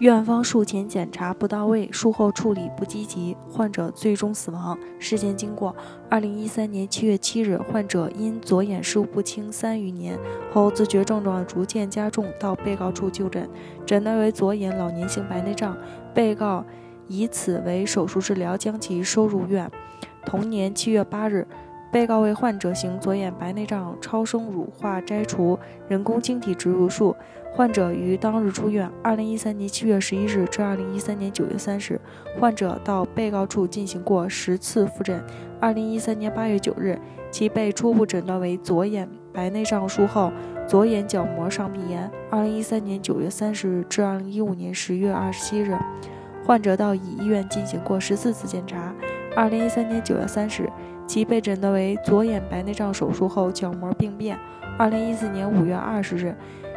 院方术前检查不到位，术后处理不积极，患者最终死亡。事件经过：二零一三年七月七日，患者因左眼视物不清三余年后，自觉症状逐渐加重，到被告处就诊，诊断为左眼老年性白内障。被告以此为手术治疗，将其收入院。同年七月八日。被告为患者行左眼白内障超声乳化摘除人工晶体植入术，患者于当日出院。二零一三年七月十一日至二零一三年九月三十，患者到被告处进行过十次复诊。二零一三年八月九日，其被初步诊断为左眼白内障术后左眼角膜上皮炎。二零一三年九月三十日至二零一五年十月二十七日，患者到乙医院进行过十四次检查。二零一三年九月三十。其被诊断为左眼白内障手术后角膜病变。二零一四年五月二十日，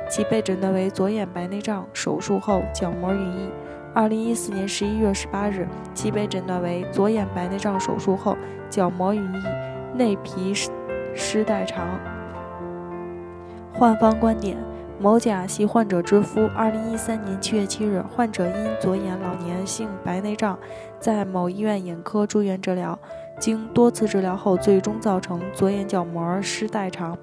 其被诊断为左眼白内障手术后角膜晕翳。二零一四年十一月十八日，其被诊断为左眼白内障手术后角膜晕翳，内皮失代偿。患方观点：某甲系患者之夫。二零一三年七月七日，患者因左眼老年性白内障，在某医院眼科住院治疗。经多次治疗后，最终造成左眼角膜失代偿。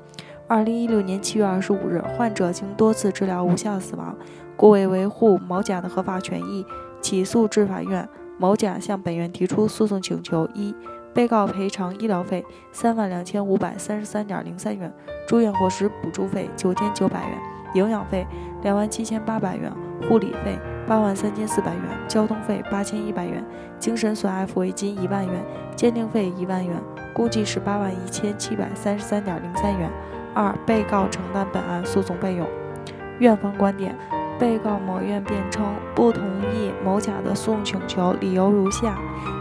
二零一六年七月二十五日，患者经多次治疗无效死亡，故为维护某甲的合法权益，起诉至法院。某甲向本院提出诉讼请求：一、被告赔偿医疗费三万两千五百三十三点零三元，住院伙食补助费九千九百元，营养费两万七千八百元，护理费。八万三千四百元，交通费八千一百元，精神损害抚慰金一万元，鉴定费一万元，共计十八万一千七百三十三点零三元。二、被告承担本案诉讼费用。院方观点：被告某院辩称不同意某甲的诉讼请求，理由如下：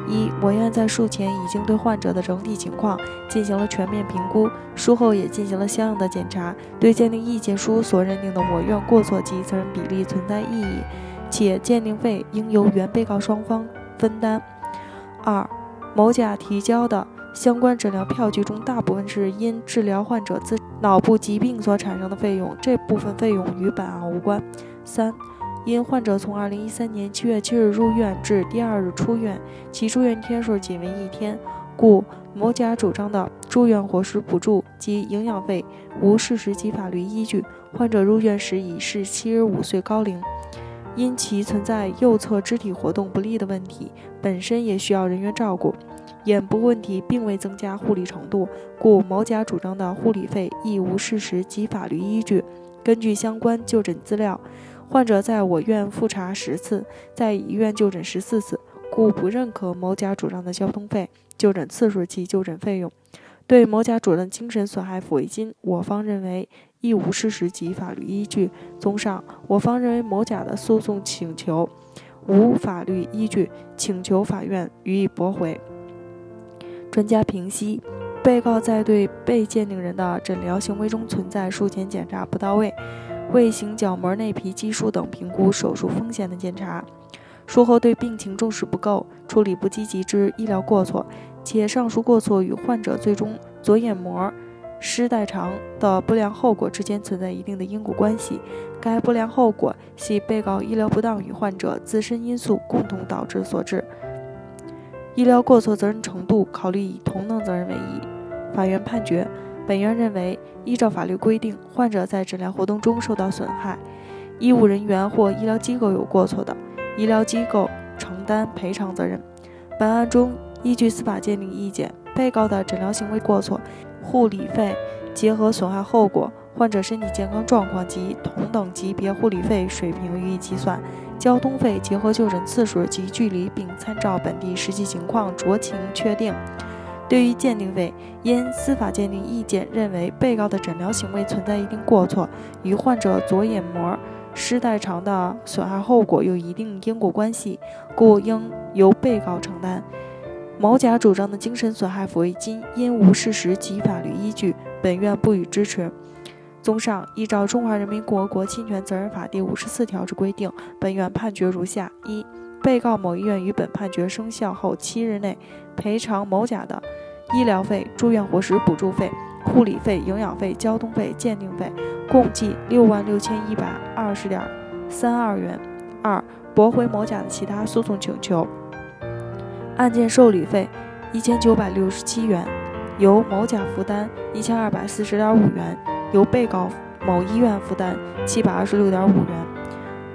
一、我院在术前已经对患者的整体情况进行了全面评估，术后也进行了相应的检查，对鉴定意见书所认定的我院过错及责任比例存在异议。且鉴定费应由原被告双方分担。二、某甲提交的相关诊疗票据中，大部分是因治疗患者自脑部疾病所产生的费用，这部分费用与本案无关。三、因患者从二零一三年七月七日入院至第二日出院，其住院天数仅为一天，故某甲主张的住院伙食补助及营养费无事实及法律依据。患者入院时已是七十五岁高龄。因其存在右侧肢体活动不利的问题，本身也需要人员照顾，眼部问题并未增加护理程度，故某甲主张的护理费亦无事实及法律依据。根据相关就诊资料，患者在我院复查十次，在医院就诊十四次，故不认可某甲主张的交通费、就诊次数及就诊费用。对某甲主张精神损害抚慰金，我方认为。亦无事实及法律依据。综上，我方认为某甲的诉讼请求无法律依据，请求法院予以驳回。专家评析：被告在对被鉴定人的诊疗行为中存在术前检查不到位、未行角膜内皮技术等评估手术风险的检查，术后对病情重视不够、处理不积极之医疗过错，且上述过错与患者最终左眼膜。失代偿的不良后果之间存在一定的因果关系，该不良后果系被告医疗不当与患者自身因素共同导致所致。医疗过错责任程度考虑以同等责任为宜。法院判决，本院认为，依照法律规定，患者在诊疗活动中受到损害，医务人员或医疗机构有过错的，医疗机构承担赔偿责任。本案中，依据司法鉴定意见，被告的诊疗行为过错。护理费结合损害后果、患者身体健康状况及同等级别护理费水平予以计算；交通费结合就诊次数及距离，并参照本地实际情况酌情确定。对于鉴定费，因司法鉴定意见认为被告的诊疗行为存在一定过错，与患者左眼膜失代偿的损害后果有一定因果关系，故应由被告承担。某甲主张的精神损害抚慰金因无事实及法律依据，本院不予支持。综上，依照《中华人民共和国侵权责任法》第五十四条之规定，本院判决如下：一、被告某医院于本判决生效后七日内赔偿某甲的医疗费、住院伙食补助费、护理费、营养费、交通费、鉴定费，共计六万六千一百二十点三二元。二、驳回某甲的其他诉讼请求。案件受理费一千九百六十七元，由某甲负担一千二百四十点五元，由被告某医院负担七百二十六点五元。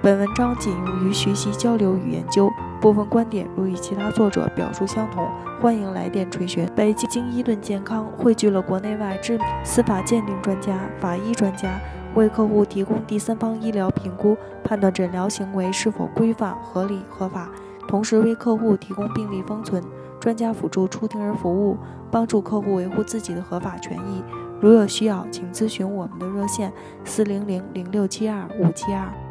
本文章仅用于学习交流与研究，部分观点如与其他作者表述相同，欢迎来电垂询。北京伊顿健康汇聚了国内外知名司法鉴定专家、法医专家，为客户提供第三方医疗评估，判断诊疗行为是否规范、合理、合法，同时为客户提供病例封存、专家辅助出庭人服务，帮助客户维护自己的合法权益。如有需要，请咨询我们的热线：四零零零六七二五七二。